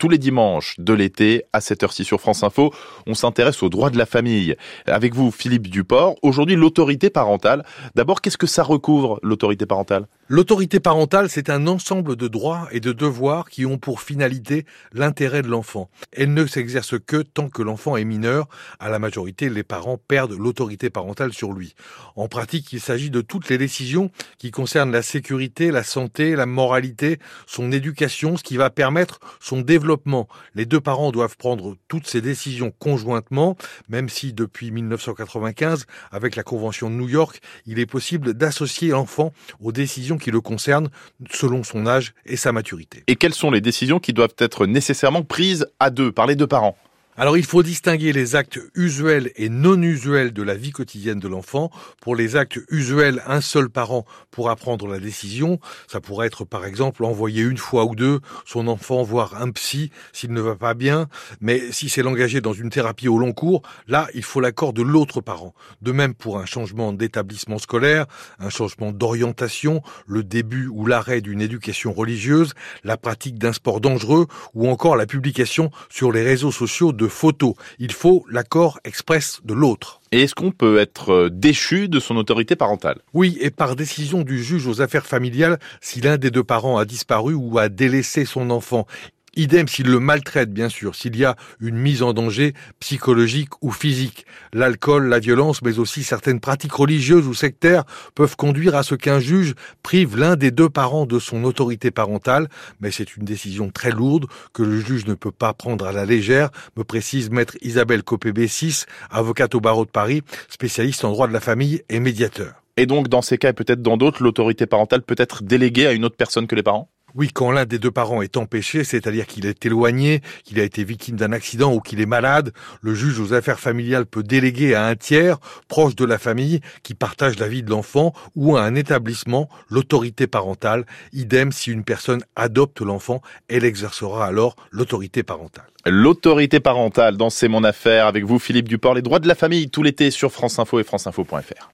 Tous les dimanches de l'été, à cette heure-ci sur France Info, on s'intéresse aux droits de la famille. Avec vous, Philippe Duport. Aujourd'hui, l'autorité parentale. D'abord, qu'est-ce que ça recouvre, l'autorité parentale? L'autorité parentale, c'est un ensemble de droits et de devoirs qui ont pour finalité l'intérêt de l'enfant. Elle ne s'exerce que tant que l'enfant est mineur. À la majorité, les parents perdent l'autorité parentale sur lui. En pratique, il s'agit de toutes les décisions qui concernent la sécurité, la santé, la moralité, son éducation, ce qui va permettre son développement. Les deux parents doivent prendre toutes ces décisions conjointement, même si depuis 1995, avec la Convention de New York, il est possible d'associer l'enfant aux décisions qui le concerne selon son âge et sa maturité. Et quelles sont les décisions qui doivent être nécessairement prises à deux, par les deux parents alors il faut distinguer les actes usuels et non usuels de la vie quotidienne de l'enfant. Pour les actes usuels, un seul parent pourra prendre la décision. Ça pourrait être par exemple envoyer une fois ou deux son enfant voir un psy s'il ne va pas bien. Mais si c'est l'engager dans une thérapie au long cours, là il faut l'accord de l'autre parent. De même pour un changement d'établissement scolaire, un changement d'orientation, le début ou l'arrêt d'une éducation religieuse, la pratique d'un sport dangereux ou encore la publication sur les réseaux sociaux photos. Il faut l'accord express de l'autre. Et est-ce qu'on peut être euh, déchu de son autorité parentale? Oui, et par décision du juge aux affaires familiales, si l'un des deux parents a disparu ou a délaissé son enfant. Idem s'il le maltraite, bien sûr, s'il y a une mise en danger psychologique ou physique. L'alcool, la violence, mais aussi certaines pratiques religieuses ou sectaires peuvent conduire à ce qu'un juge prive l'un des deux parents de son autorité parentale, mais c'est une décision très lourde que le juge ne peut pas prendre à la légère, me précise maître Isabelle Copé-Bessis, avocate au barreau de Paris, spécialiste en droit de la famille et médiateur. Et donc, dans ces cas et peut-être dans d'autres, l'autorité parentale peut être déléguée à une autre personne que les parents? Oui, quand l'un des deux parents est empêché, c'est-à-dire qu'il est éloigné, qu'il a été victime d'un accident ou qu'il est malade, le juge aux affaires familiales peut déléguer à un tiers proche de la famille qui partage la vie de l'enfant ou à un établissement l'autorité parentale. Idem si une personne adopte l'enfant, elle exercera alors l'autorité parentale. L'autorité parentale dans C'est mon affaire avec vous Philippe Duport, les droits de la famille tout l'été sur France Info et franceinfo.fr.